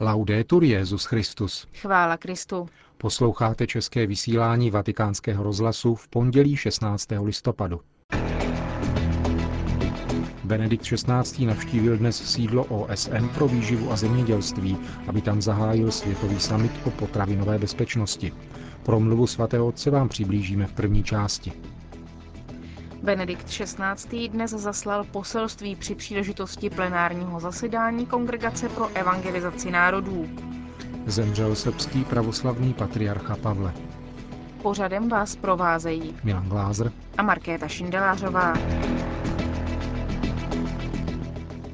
Laudetur Jezus Christus. Chvála Kristu. Posloucháte české vysílání Vatikánského rozhlasu v pondělí 16. listopadu. Benedikt XVI. navštívil dnes sídlo OSN pro výživu a zemědělství, aby tam zahájil světový summit o potravinové bezpečnosti. Promluvu svatého otce vám přiblížíme v první části. Benedikt XVI. dnes zaslal poselství při příležitosti plenárního zasedání Kongregace pro evangelizaci národů. Zemřel srbský pravoslavný patriarcha Pavle. Pořadem vás provázejí Milan Glázer a Markéta Šindelářová.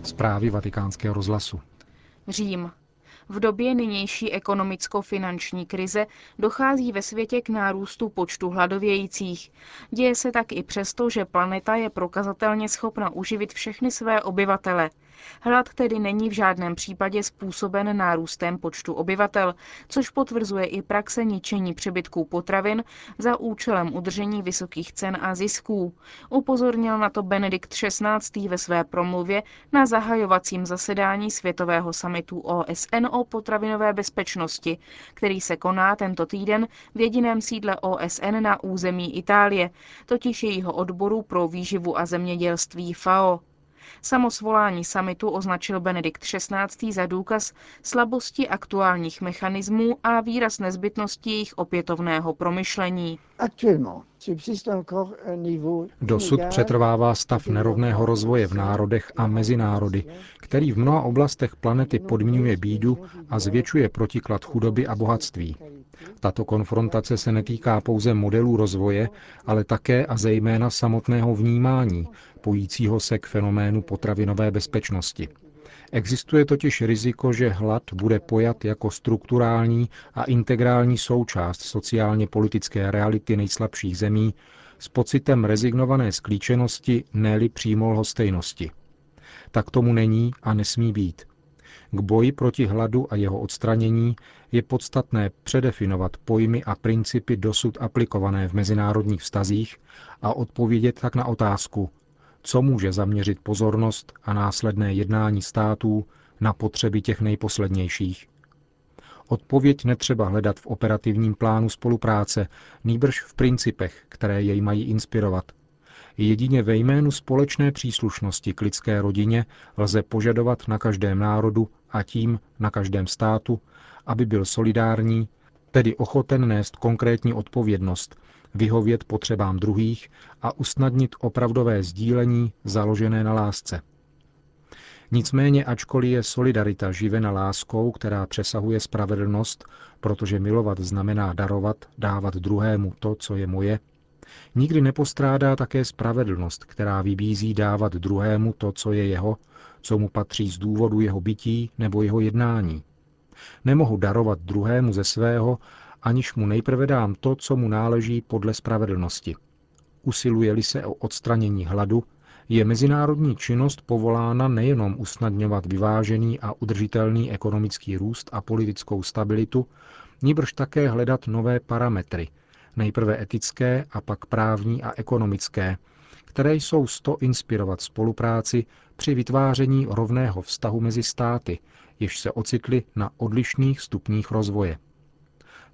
Zprávy vatikánského rozhlasu. Řím. V době nynější ekonomicko-finanční krize dochází ve světě k nárůstu počtu hladovějících. Děje se tak i přesto, že planeta je prokazatelně schopna uživit všechny své obyvatele. Hlad tedy není v žádném případě způsoben nárůstem počtu obyvatel, což potvrzuje i praxe ničení přebytků potravin za účelem udržení vysokých cen a zisků. Upozornil na to Benedikt XVI. ve své promluvě na zahajovacím zasedání Světového samitu OSN o potravinové bezpečnosti, který se koná tento týden v jediném sídle OSN na území Itálie, totiž jejího odboru pro výživu a zemědělství FAO. Samosvolání samitu označil Benedikt XVI. za důkaz slabosti aktuálních mechanismů a výraz nezbytnosti jejich opětovného promyšlení. Dosud přetrvává stav nerovného rozvoje v národech a mezi národy, který v mnoha oblastech planety podmiňuje bídu a zvětšuje protiklad chudoby a bohatství. Tato konfrontace se netýká pouze modelů rozvoje, ale také a zejména samotného vnímání, pojícího se k fenoménu potravinové bezpečnosti. Existuje totiž riziko, že hlad bude pojat jako strukturální a integrální součást sociálně politické reality nejslabších zemí s pocitem rezignované sklíčenosti, ne-li přímo lhostejnosti. Tak tomu není a nesmí být. K boji proti hladu a jeho odstranění je podstatné předefinovat pojmy a principy dosud aplikované v mezinárodních vztazích a odpovědět tak na otázku, co může zaměřit pozornost a následné jednání států na potřeby těch nejposlednějších. Odpověď netřeba hledat v operativním plánu spolupráce, nýbrž v principech, které jej mají inspirovat. Jedině ve jménu společné příslušnosti k lidské rodině lze požadovat na každém národu a tím na každém státu, aby byl solidární, tedy ochoten nést konkrétní odpovědnost vyhovět potřebám druhých a usnadnit opravdové sdílení založené na lásce. Nicméně, ačkoliv je solidarita živena láskou, která přesahuje spravedlnost, protože milovat znamená darovat, dávat druhému to, co je moje, nikdy nepostrádá také spravedlnost, která vybízí dávat druhému to, co je jeho, co mu patří z důvodu jeho bytí nebo jeho jednání. Nemohu darovat druhému ze svého aniž mu nejprve dám to, co mu náleží podle spravedlnosti. Usiluje-li se o odstranění hladu, je mezinárodní činnost povolána nejenom usnadňovat vyvážený a udržitelný ekonomický růst a politickou stabilitu, níbrž také hledat nové parametry, nejprve etické a pak právní a ekonomické, které jsou sto inspirovat spolupráci při vytváření rovného vztahu mezi státy, jež se ocitly na odlišných stupních rozvoje.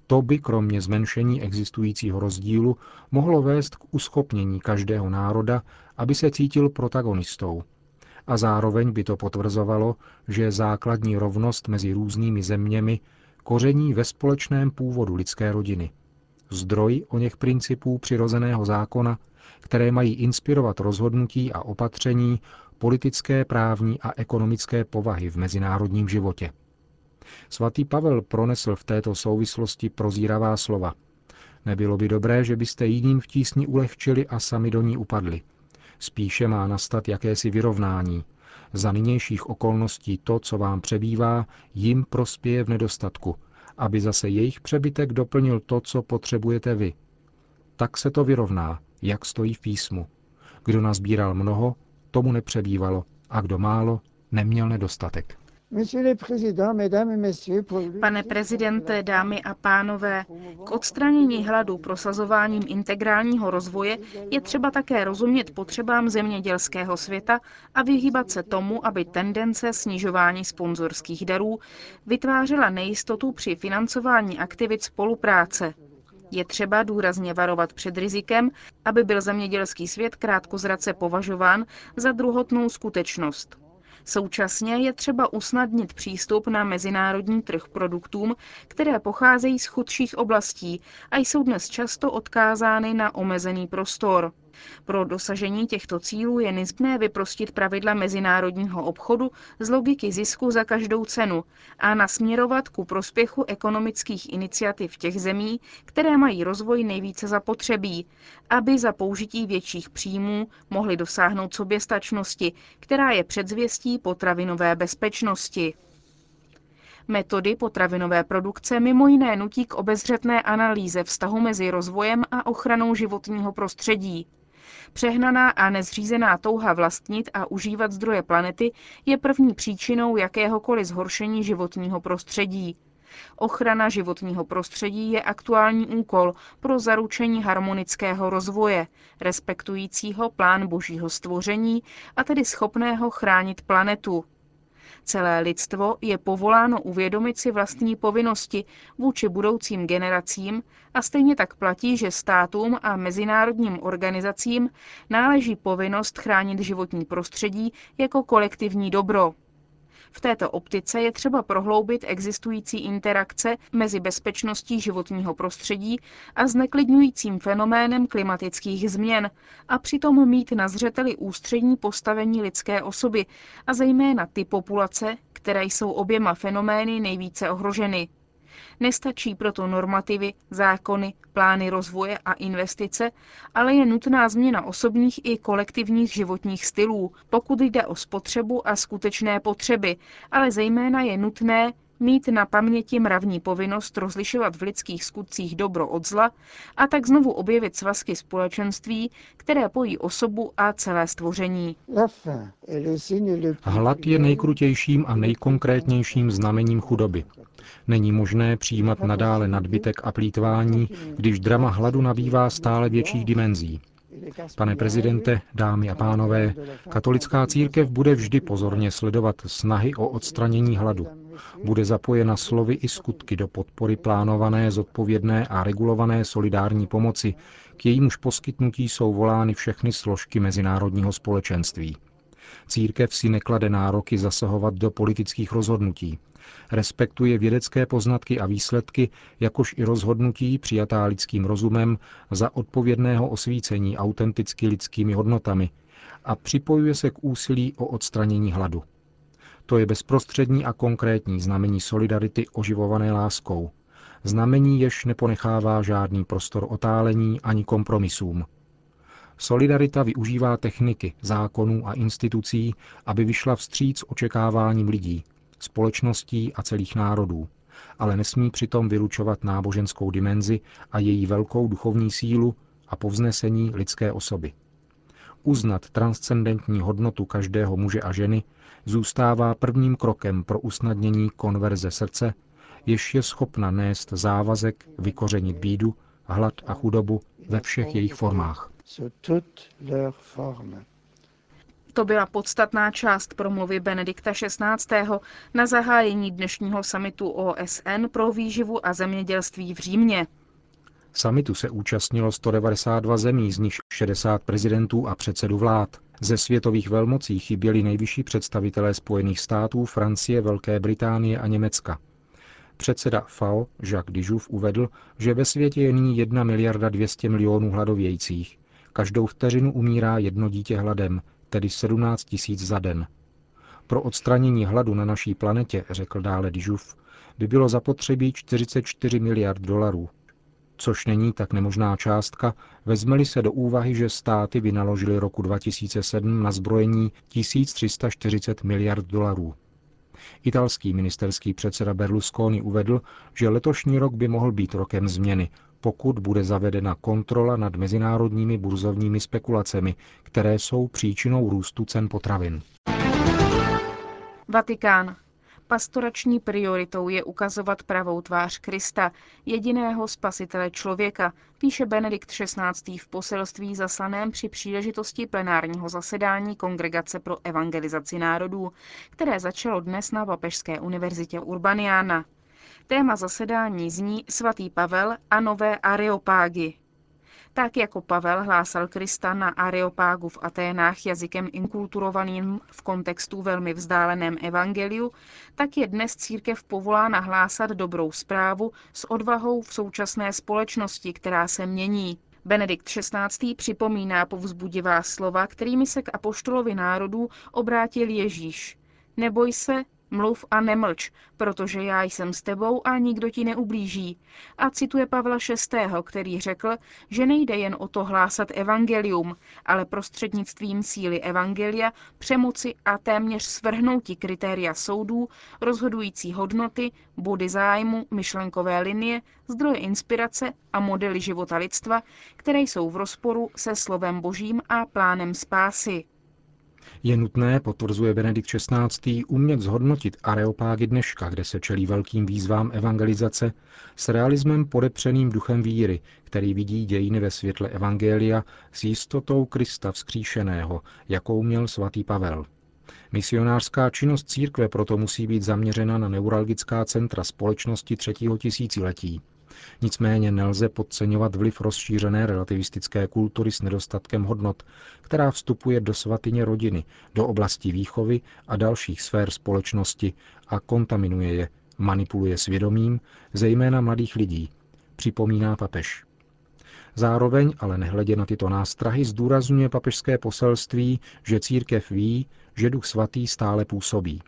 To by kromě zmenšení existujícího rozdílu mohlo vést k uschopnění každého národa, aby se cítil protagonistou. A zároveň by to potvrzovalo, že základní rovnost mezi různými zeměmi koření ve společném původu lidské rodiny. Zdroj o něch principů přirozeného zákona, které mají inspirovat rozhodnutí a opatření politické, právní a ekonomické povahy v mezinárodním životě. Svatý Pavel pronesl v této souvislosti prozíravá slova. Nebylo by dobré, že byste jiným v tísni ulehčili a sami do ní upadli. Spíše má nastat jakési vyrovnání. Za nynějších okolností to, co vám přebývá, jim prospěje v nedostatku, aby zase jejich přebytek doplnil to, co potřebujete vy. Tak se to vyrovná, jak stojí v písmu. Kdo nazbíral mnoho, tomu nepřebývalo, a kdo málo, neměl nedostatek. Pane prezidente, dámy a pánové, k odstranění hladu prosazováním integrálního rozvoje je třeba také rozumět potřebám zemědělského světa a vyhýbat se tomu, aby tendence snižování sponzorských darů vytvářela nejistotu při financování aktivit spolupráce. Je třeba důrazně varovat před rizikem, aby byl zemědělský svět krátkozrace považován za druhotnou skutečnost. Současně je třeba usnadnit přístup na mezinárodní trh produktům, které pocházejí z chudších oblastí a jsou dnes často odkázány na omezený prostor. Pro dosažení těchto cílů je nezbytné vyprostit pravidla mezinárodního obchodu z logiky zisku za každou cenu a nasměrovat ku prospěchu ekonomických iniciativ těch zemí, které mají rozvoj nejvíce zapotřebí, aby za použití větších příjmů mohly dosáhnout soběstačnosti, která je předzvěstí potravinové bezpečnosti. Metody potravinové produkce mimo jiné nutí k obezřetné analýze vztahu mezi rozvojem a ochranou životního prostředí. Přehnaná a nezřízená touha vlastnit a užívat zdroje planety je první příčinou jakéhokoliv zhoršení životního prostředí. Ochrana životního prostředí je aktuální úkol pro zaručení harmonického rozvoje, respektujícího plán božího stvoření a tedy schopného chránit planetu. Celé lidstvo je povoláno uvědomit si vlastní povinnosti vůči budoucím generacím a stejně tak platí, že státům a mezinárodním organizacím náleží povinnost chránit životní prostředí jako kolektivní dobro. V této optice je třeba prohloubit existující interakce mezi bezpečností životního prostředí a zneklidňujícím fenoménem klimatických změn a přitom mít na zřeteli ústřední postavení lidské osoby a zejména ty populace, které jsou oběma fenomény nejvíce ohroženy. Nestačí proto normativy, zákony, plány rozvoje a investice, ale je nutná změna osobních i kolektivních životních stylů, pokud jde o spotřebu a skutečné potřeby, ale zejména je nutné mít na paměti mravní povinnost rozlišovat v lidských skutcích dobro od zla a tak znovu objevit svazky společenství, které pojí osobu a celé stvoření. Hlad je nejkrutějším a nejkonkrétnějším znamením chudoby. Není možné přijímat nadále nadbytek a plítvání, když drama hladu nabývá stále větších dimenzí. Pane prezidente, dámy a pánové, katolická církev bude vždy pozorně sledovat snahy o odstranění hladu. Bude zapojena slovy i skutky do podpory plánované, zodpovědné a regulované solidární pomoci, k jejímuž poskytnutí jsou volány všechny složky mezinárodního společenství. Církev si neklade nároky zasahovat do politických rozhodnutí. Respektuje vědecké poznatky a výsledky, jakož i rozhodnutí přijatá lidským rozumem za odpovědného osvícení autenticky lidskými hodnotami a připojuje se k úsilí o odstranění hladu. To je bezprostřední a konkrétní znamení solidarity oživované láskou. Znamení, jež neponechává žádný prostor otálení ani kompromisům – Solidarita využívá techniky, zákonů a institucí, aby vyšla vstříc očekáváním lidí, společností a celých národů, ale nesmí přitom vylučovat náboženskou dimenzi a její velkou duchovní sílu a povznesení lidské osoby. Uznat transcendentní hodnotu každého muže a ženy zůstává prvním krokem pro usnadnění konverze srdce, jež je schopna nést závazek vykořenit bídu, hlad a chudobu ve všech jejich formách. To byla podstatná část promluvy Benedikta XVI. na zahájení dnešního samitu OSN pro výživu a zemědělství v Římě. Samitu se účastnilo 192 zemí, z nich 60 prezidentů a předsedů vlád. Ze světových velmocí chyběli nejvyšší představitelé Spojených států, Francie, Velké Británie a Německa. Předseda FAO Jacques Dijouf uvedl, že ve světě je nyní 1 miliarda 200 milionů hladovějících. Každou vteřinu umírá jedno dítě hladem, tedy 17 tisíc za den. Pro odstranění hladu na naší planetě, řekl dále Dižuf, by bylo zapotřebí 44 miliard dolarů, což není tak nemožná částka, vezmeli se do úvahy, že státy vynaložily roku 2007 na zbrojení 1340 miliard dolarů. Italský ministerský předseda Berlusconi uvedl, že letošní rok by mohl být rokem změny, pokud bude zavedena kontrola nad mezinárodními burzovními spekulacemi, které jsou příčinou růstu cen potravin. Vatikán. Pastorační prioritou je ukazovat pravou tvář Krista, jediného spasitele člověka, píše Benedikt XVI. v poselství zaslaném při příležitosti plenárního zasedání Kongregace pro evangelizaci národů, které začalo dnes na Papežské univerzitě Urbaniana. Téma zasedání zní svatý Pavel a nové areopágy, tak jako Pavel hlásal Krista na Areopágu v Aténách jazykem inkulturovaným v kontextu velmi vzdáleném evangeliu, tak je dnes církev povolána hlásat dobrou zprávu s odvahou v současné společnosti, která se mění. Benedikt XVI. připomíná povzbudivá slova, kterými se k apoštolovi národů obrátil Ježíš. Neboj se, Mluv a nemlč, protože já jsem s tebou a nikdo ti neublíží. A cituje Pavla VI., který řekl, že nejde jen o to hlásat evangelium, ale prostřednictvím síly evangelia přemoci a téměř svrhnouti kritéria soudů, rozhodující hodnoty, body zájmu, myšlenkové linie, zdroje inspirace a modely života lidstva, které jsou v rozporu se slovem božím a plánem spásy. Je nutné, potvrzuje Benedikt XVI., umět zhodnotit areopágy dneška, kde se čelí velkým výzvám evangelizace, s realismem podepřeným duchem víry, který vidí dějiny ve světle evangelia s jistotou Krista vzkříšeného, jakou měl svatý Pavel. Misionářská činnost církve proto musí být zaměřena na neuralgická centra společnosti třetího tisíciletí, Nicméně nelze podceňovat vliv rozšířené relativistické kultury s nedostatkem hodnot, která vstupuje do svatyně rodiny, do oblasti výchovy a dalších sfér společnosti a kontaminuje je, manipuluje svědomím, zejména mladých lidí, připomíná papež. Zároveň, ale nehledě na tyto nástrahy, zdůrazňuje papežské poselství, že církev ví, že duch svatý stále působí.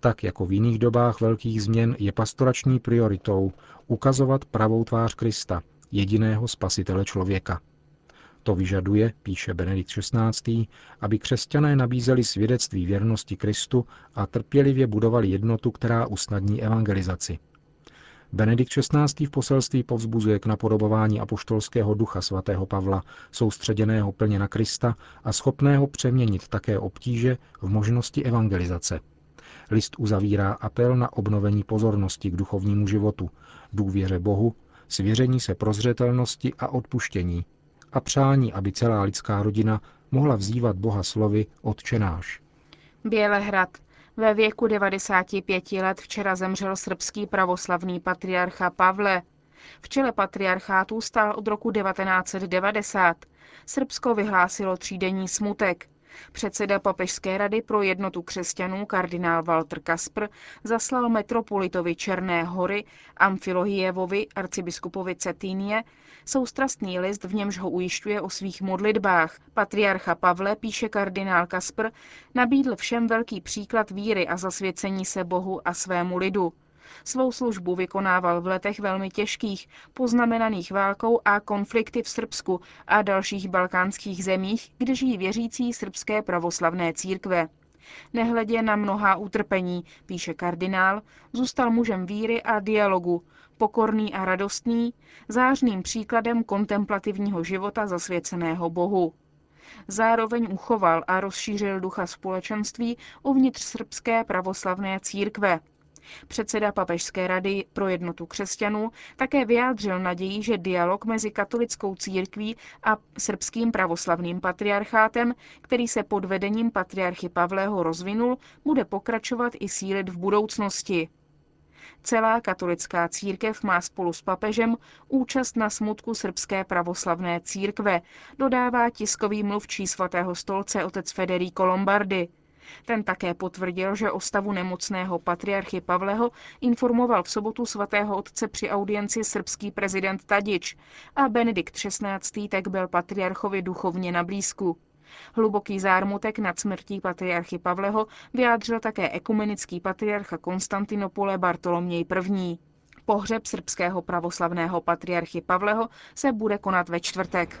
Tak jako v jiných dobách velkých změn je pastorační prioritou ukazovat pravou tvář Krista, jediného spasitele člověka. To vyžaduje, píše Benedikt XVI., aby křesťané nabízeli svědectví věrnosti Kristu a trpělivě budovali jednotu, která usnadní evangelizaci. Benedikt XVI. v poselství povzbuzuje k napodobování apoštolského ducha svatého Pavla, soustředěného plně na Krista a schopného přeměnit také obtíže v možnosti evangelizace. List uzavírá apel na obnovení pozornosti k duchovnímu životu, důvěře Bohu, svěření se prozřetelnosti a odpuštění a přání, aby celá lidská rodina mohla vzývat Boha slovy Otčenáš. Bělehrad. Ve věku 95 let včera zemřel srbský pravoslavný patriarcha Pavle. V čele patriarchátu stál od roku 1990. Srbsko vyhlásilo třídenní smutek. Předseda Papežské rady pro jednotu křesťanů kardinál Walter Kaspr zaslal metropolitovi Černé hory Amfilohievovi, arcibiskupovi Cetínie, soustrastný list, v němž ho ujišťuje o svých modlitbách. Patriarcha Pavle, píše kardinál Kaspr, nabídl všem velký příklad víry a zasvěcení se Bohu a svému lidu. Svou službu vykonával v letech velmi těžkých, poznamenaných válkou a konflikty v Srbsku a dalších balkánských zemích, kde žijí věřící srbské pravoslavné církve. Nehledě na mnohá utrpení, píše kardinál, zůstal mužem víry a dialogu, pokorný a radostný, zářným příkladem kontemplativního života zasvěceného Bohu. Zároveň uchoval a rozšířil ducha společenství uvnitř srbské pravoslavné církve. Předseda Papežské rady pro jednotu křesťanů také vyjádřil naději, že dialog mezi katolickou církví a srbským pravoslavným patriarchátem, který se pod vedením patriarchy Pavlého rozvinul, bude pokračovat i sílit v budoucnosti. Celá katolická církev má spolu s papežem účast na smutku srbské pravoslavné církve, dodává tiskový mluvčí svatého stolce otec Federico Lombardi. Ten také potvrdil, že o stavu nemocného patriarchy Pavleho informoval v sobotu svatého otce při audienci srbský prezident Tadič a Benedikt XVI. tak byl patriarchovi duchovně na blízku. Hluboký zármutek nad smrtí patriarchy Pavleho vyjádřil také ekumenický patriarcha Konstantinopole Bartoloměj I. Pohřeb srbského pravoslavného patriarchy Pavleho se bude konat ve čtvrtek.